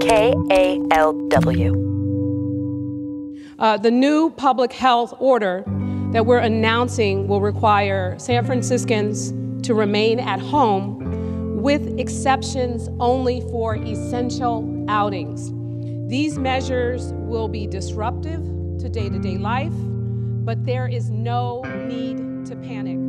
KALW. Uh, the new public health order that we're announcing will require San Franciscans to remain at home with exceptions only for essential outings. These measures will be disruptive to day to day life, but there is no need to panic.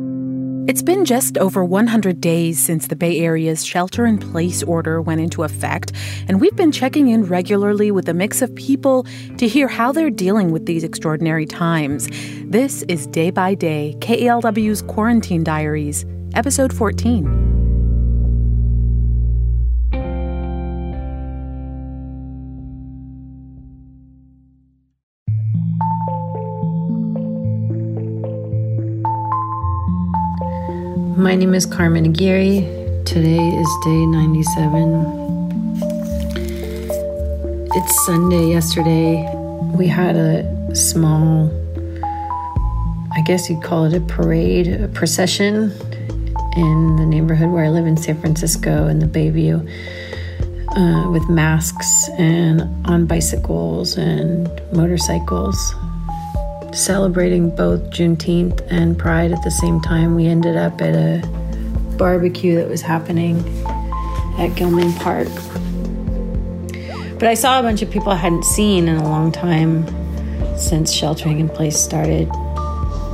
It's been just over 100 days since the Bay Area's shelter in place order went into effect, and we've been checking in regularly with a mix of people to hear how they're dealing with these extraordinary times. This is Day by Day, KALW's Quarantine Diaries, Episode 14. My name is Carmen Aguirre. Today is day 97. It's Sunday. Yesterday, we had a small, I guess you'd call it a parade, a procession in the neighborhood where I live in San Francisco in the Bayview uh, with masks and on bicycles and motorcycles celebrating both Juneteenth and Pride at the same time. We ended up at a barbecue that was happening at Gilman Park. But I saw a bunch of people I hadn't seen in a long time since sheltering in place started.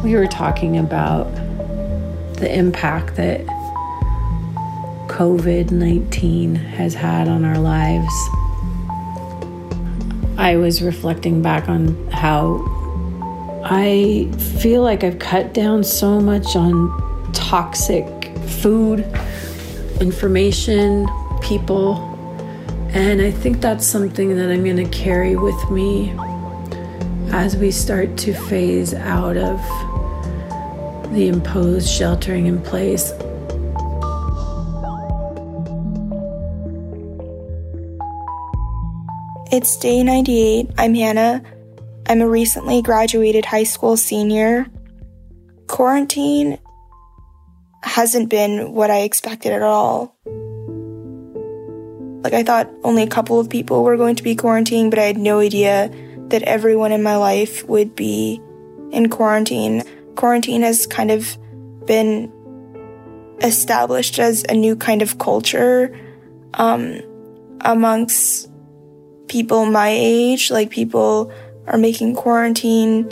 We were talking about the impact that COVID 19 has had on our lives. I was reflecting back on how I feel like I've cut down so much on toxic food, information, people, and I think that's something that I'm going to carry with me as we start to phase out of the imposed sheltering in place. It's day 98. I'm Hannah. I'm a recently graduated high school senior. Quarantine hasn't been what I expected at all. Like, I thought only a couple of people were going to be quarantined, but I had no idea that everyone in my life would be in quarantine. Quarantine has kind of been established as a new kind of culture um, amongst people my age, like people are making quarantine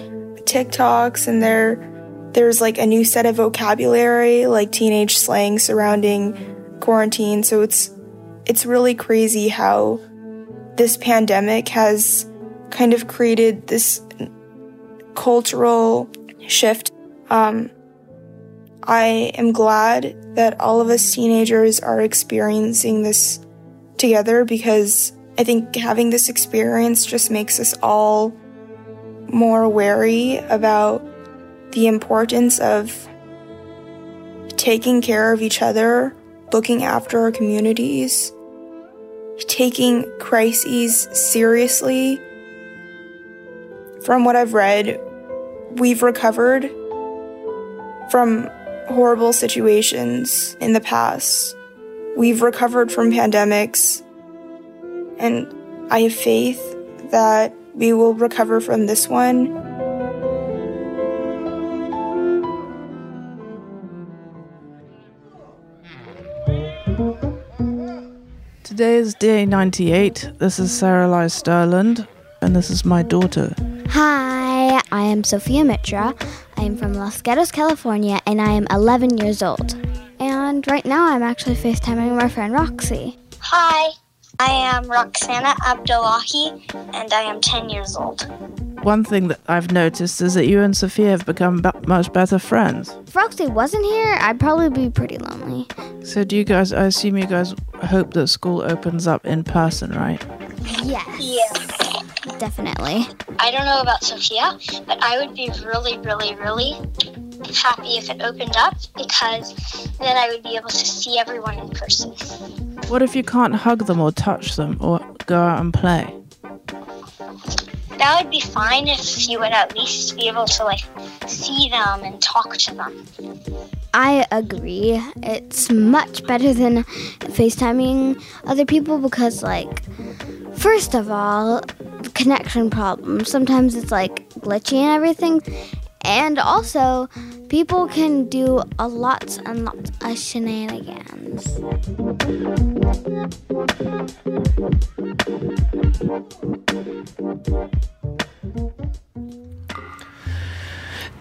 TikToks and there there's like a new set of vocabulary like teenage slang surrounding quarantine. So it's it's really crazy how this pandemic has kind of created this cultural shift. Um, I am glad that all of us teenagers are experiencing this together because I think having this experience just makes us all more wary about the importance of taking care of each other, looking after our communities, taking crises seriously. From what I've read, we've recovered from horrible situations in the past. We've recovered from pandemics, and I have faith that we will recover from this one. Today is day 98. This is Sarah Lai Stirland, and this is my daughter. Hi, I am Sophia Mitra. I am from Los Gatos, California, and I am 11 years old. And right now I'm actually FaceTiming my friend Roxy. Hi, I am Roxana Abdullahi and I am 10 years old. One thing that I've noticed is that you and Sophia have become b- much better friends. If Roxy wasn't here, I'd probably be pretty lonely. So, do you guys, I assume you guys hope that school opens up in person, right? Yes. Yeah. Definitely. I don't know about Sophia, but I would be really, really, really happy if it opened up because then I would be able to see everyone in person. What if you can't hug them or touch them or go out and play? That would be fine if you would at least be able to like see them and talk to them. I agree. It's much better than FaceTiming other people because, like, First of all, connection problems. Sometimes it's like glitchy and everything. And also, people can do a lot and lots of shenanigans.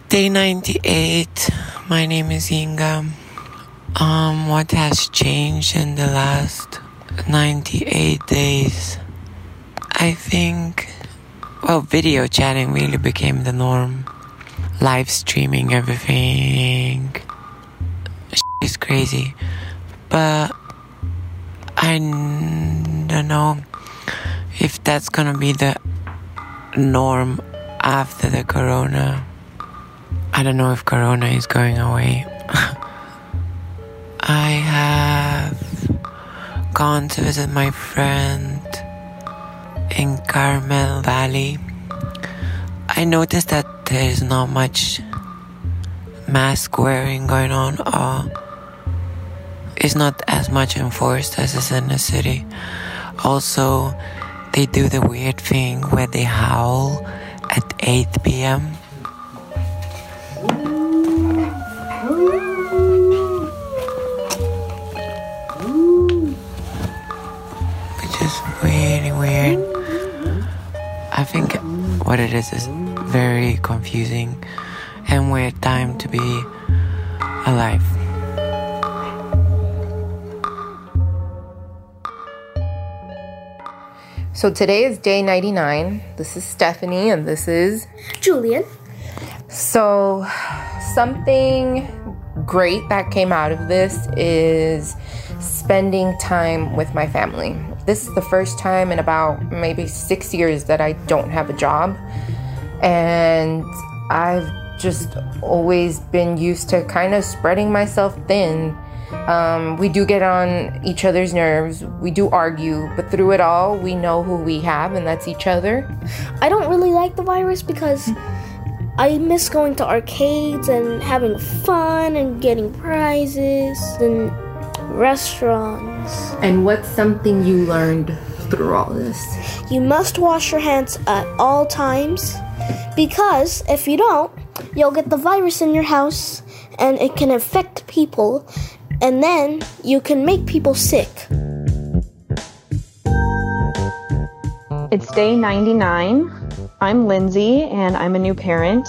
Day 98. My name is Inga. Um, what has changed in the last 98 days? I think, well, video chatting really became the norm. Live streaming everything. It's crazy. But I don't know if that's gonna be the norm after the corona. I don't know if Corona is going away. I have gone to visit my friend in Carmel Valley. I noticed that there is not much mask wearing going on, or it's not as much enforced as is in the city. Also, they do the weird thing where they howl at 8 p.m. which is really weird. I think what it is is very confusing and weird time to be alive. So today is day 99. This is Stephanie and this is Julian. So, something great that came out of this is spending time with my family. This is the first time in about maybe six years that I don't have a job. And I've just always been used to kind of spreading myself thin. Um, we do get on each other's nerves, we do argue, but through it all, we know who we have, and that's each other. I don't really like the virus because I miss going to arcades and having fun and getting prizes and restaurants. And what's something you learned through all this? You must wash your hands at all times because if you don't, you'll get the virus in your house and it can infect people and then you can make people sick. It's day 99. I'm Lindsay and I'm a new parent.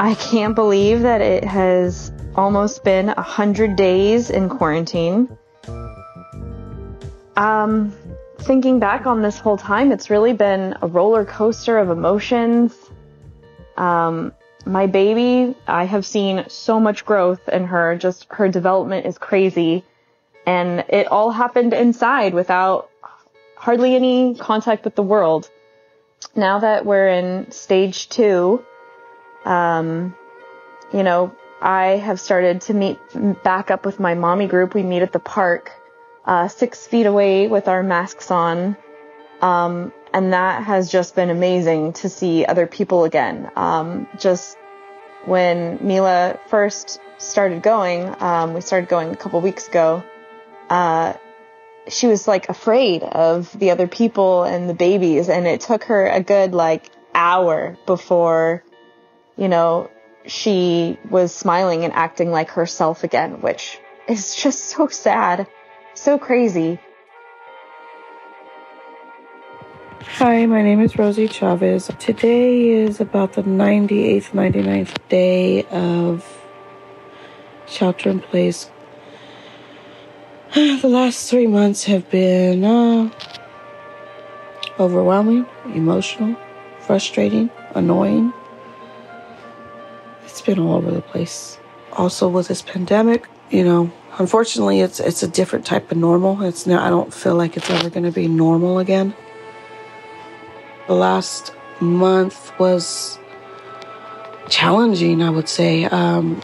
I can't believe that it has almost been 100 days in quarantine. Um, thinking back on this whole time, it's really been a roller coaster of emotions. Um, my baby, I have seen so much growth in her. Just her development is crazy. And it all happened inside without hardly any contact with the world. Now that we're in stage two, um, you know, I have started to meet back up with my mommy group. We meet at the park, uh, six feet away with our masks on. Um, and that has just been amazing to see other people again. Um, just when Mila first started going, um, we started going a couple weeks ago. Uh, she was like afraid of the other people and the babies, and it took her a good like hour before, you know, she was smiling and acting like herself again, which is just so sad, so crazy. Hi, my name is Rosie Chavez. Today is about the 98th, 99th day of shelter in place. The last three months have been uh, overwhelming, emotional, frustrating, annoying. It's been all over the place. Also, with this pandemic, you know, unfortunately, it's it's a different type of normal. It's not. I don't feel like it's ever going to be normal again. The last month was challenging, I would say. Um,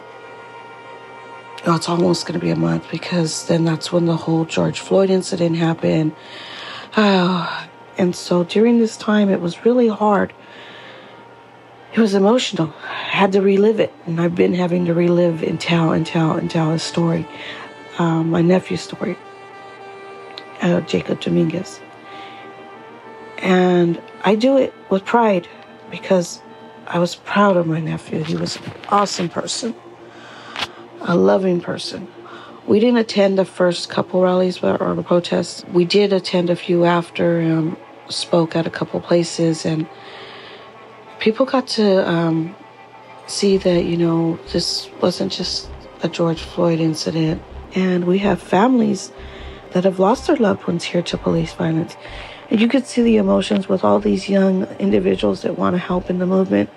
oh, it's almost going to be a month because then that's when the whole George Floyd incident happened. Uh, and so during this time, it was really hard. It was emotional. I had to relive it. And I've been having to relive and tell and tell and tell his story, um, my nephew's story, uh, Jacob Dominguez. And I do it with pride because I was proud of my nephew. He was an awesome person, a loving person. We didn't attend the first couple rallies or the protests. We did attend a few after, and spoke at a couple places, and people got to um, see that, you know, this wasn't just a George Floyd incident. And we have families that have lost their loved ones here to police violence. And you could see the emotions with all these young individuals that want to help in the movement.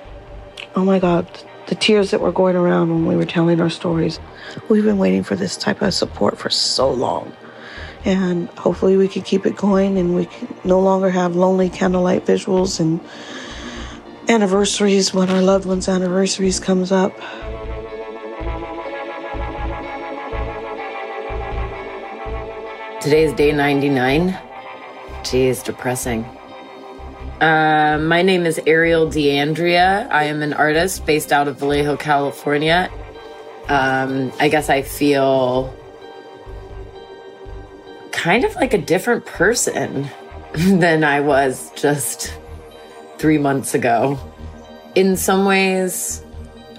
Oh my God, the tears that were going around when we were telling our stories. We've been waiting for this type of support for so long. And hopefully we can keep it going and we can no longer have lonely candlelight visuals and anniversaries when our loved ones' anniversaries comes up. Today's day 99. Geez, depressing. Uh, my name is Ariel DeAndrea. I am an artist based out of Vallejo, California. Um, I guess I feel kind of like a different person than I was just three months ago. In some ways,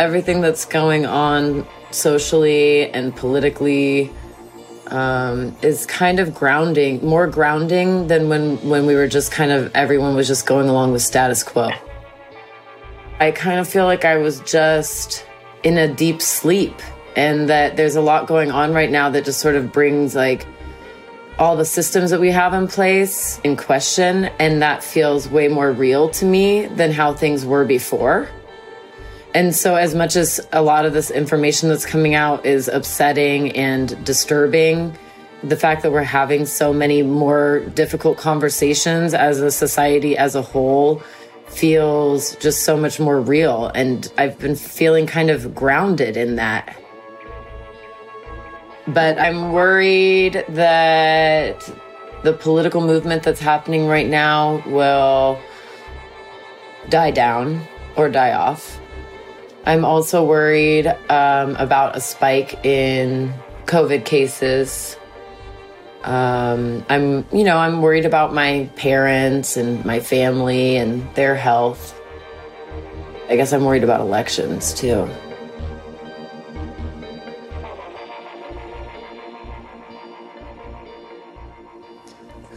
everything that's going on socially and politically um, is kind of grounding, more grounding than when when we were just kind of everyone was just going along with status quo. I kind of feel like I was just in a deep sleep, and that there's a lot going on right now that just sort of brings like all the systems that we have in place in question, and that feels way more real to me than how things were before. And so, as much as a lot of this information that's coming out is upsetting and disturbing, the fact that we're having so many more difficult conversations as a society as a whole feels just so much more real. And I've been feeling kind of grounded in that. But I'm worried that the political movement that's happening right now will die down or die off. I'm also worried um, about a spike in COVID cases. Um, I'm, you know, I'm worried about my parents and my family and their health. I guess I'm worried about elections too.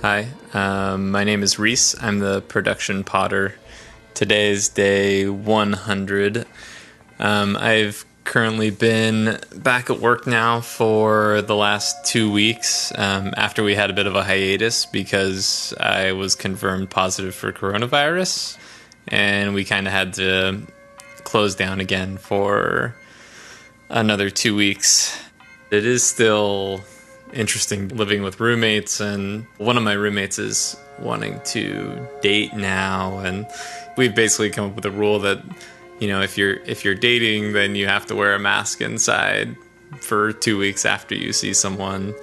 Hi, um, my name is Reese. I'm the production potter. Today is day 100. Um, I've currently been back at work now for the last two weeks um, after we had a bit of a hiatus because I was confirmed positive for coronavirus and we kind of had to close down again for another two weeks. It is still interesting living with roommates, and one of my roommates is wanting to date now, and we've basically come up with a rule that you know if you're if you're dating then you have to wear a mask inside for two weeks after you see someone.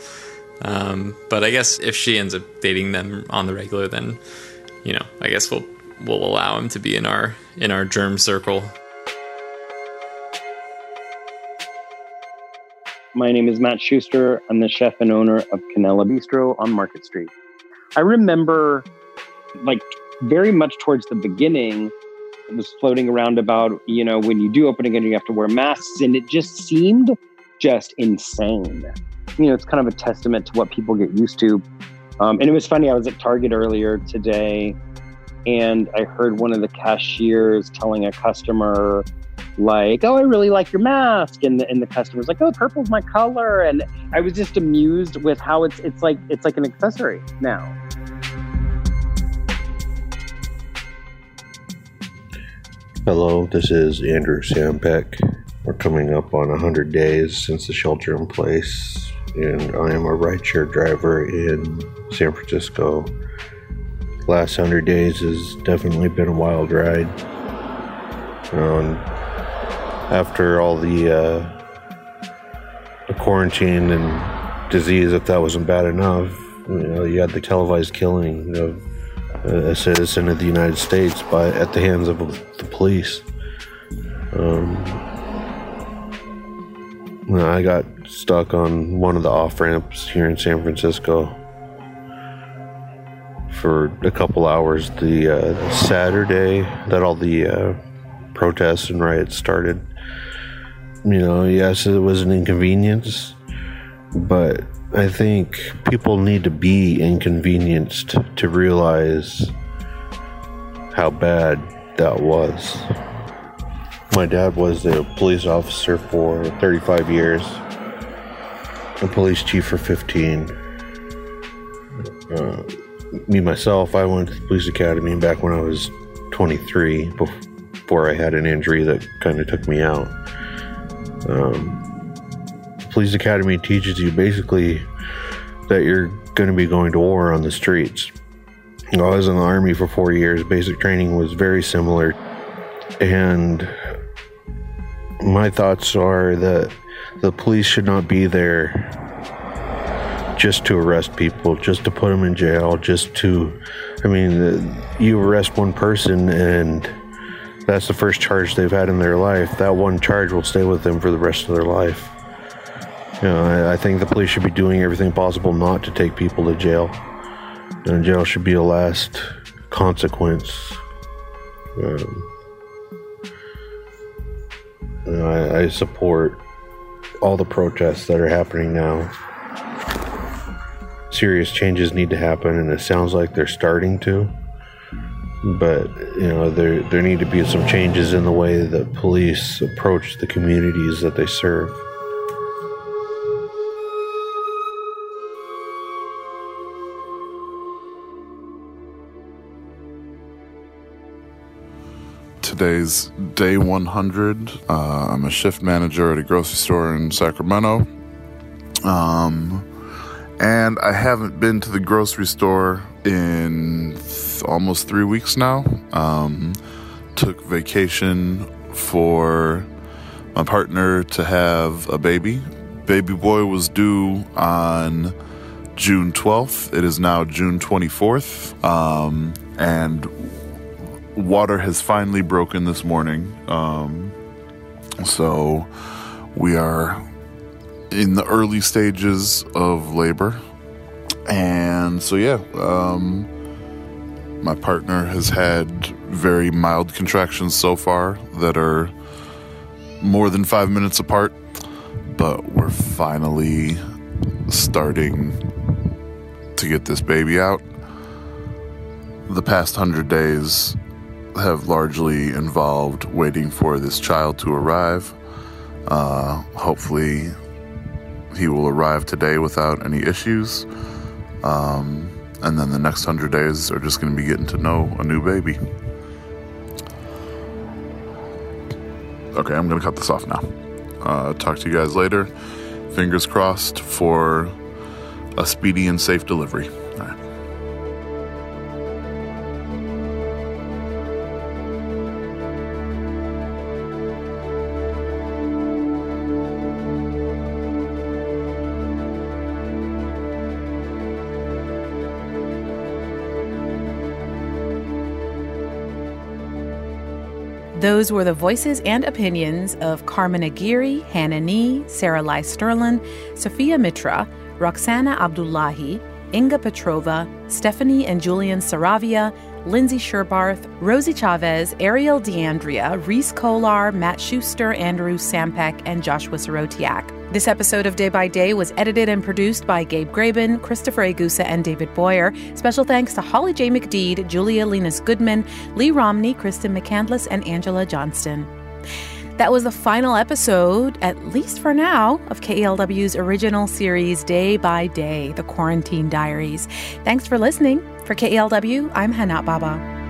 Um, but i guess if she ends up dating them on the regular then you know i guess we'll we'll allow him to be in our in our germ circle My name is Matt Schuster. I'm the chef and owner of Canela Bistro on Market Street. I remember, like, very much towards the beginning, it was floating around about, you know, when you do open again, you have to wear masks. And it just seemed just insane. You know, it's kind of a testament to what people get used to. Um, and it was funny, I was at Target earlier today and I heard one of the cashiers telling a customer, like, oh, I really like your mask. And the, and the customer's like, oh, purple's my color. And I was just amused with how it's, it's like, it's like an accessory now. Hello, this is Andrew Sampeck. We're coming up on 100 days since the shelter in place, and I am a rideshare driver in San Francisco. Last 100 days has definitely been a wild ride. Um, after all the, uh, the quarantine and disease, if that wasn't bad enough, you know, you had the televised killing of a citizen of the United States by at the hands of the police. Um, I got stuck on one of the off ramps here in San Francisco for a couple hours the uh, Saturday that all the uh, protests and riots started. You know, yes, it was an inconvenience, but I think people need to be inconvenienced to realize how bad that was. My dad was a police officer for 35 years, a police chief for 15. Uh, me myself, I went to the police academy back when I was 23 before I had an injury that kind of took me out. Um, police academy teaches you basically that you're going to be going to war on the streets. I was in the army for four years. Basic training was very similar. And my thoughts are that the police should not be there just to arrest people, just to put them in jail, just to, I mean, you arrest one person and that's the first charge they've had in their life. That one charge will stay with them for the rest of their life. You know, I, I think the police should be doing everything possible not to take people to jail. And jail should be a last consequence. Um, you know, I, I support all the protests that are happening now. Serious changes need to happen, and it sounds like they're starting to. But you know, there there need to be some changes in the way that police approach the communities that they serve. Today's day 100. Uh, I'm a shift manager at a grocery store in Sacramento. Um, and I haven't been to the grocery store in th- almost three weeks now. Um, took vacation for my partner to have a baby. Baby boy was due on June 12th. It is now June 24th. Um, and water has finally broken this morning. Um, so we are in the early stages of labor. And so, yeah, um, my partner has had very mild contractions so far that are more than five minutes apart, but we're finally starting to get this baby out. The past hundred days have largely involved waiting for this child to arrive. Uh, hopefully, he will arrive today without any issues. Um, and then the next hundred days are just going to be getting to know a new baby. Okay, I'm going to cut this off now. Uh, talk to you guys later. Fingers crossed for a speedy and safe delivery. Those were the voices and opinions of Carmen Aguirre, Hannah Nee, Sarah Lai Stirland, Sophia Mitra, Roxana Abdullahi, Inga Petrova, Stephanie and Julian Saravia, Lindsay Sherbarth, Rosie Chavez, Ariel Deandria, Reese Kolar, Matt Schuster, Andrew Sampek, and Joshua Sorotiak. This episode of Day by Day was edited and produced by Gabe Graben, Christopher Agusa, and David Boyer. Special thanks to Holly J. McDeed, Julia Linus Goodman, Lee Romney, Kristen McCandless, and Angela Johnston. That was the final episode, at least for now, of KALW's original series Day by Day, The Quarantine Diaries. Thanks for listening. For KELW, I'm Hana Baba.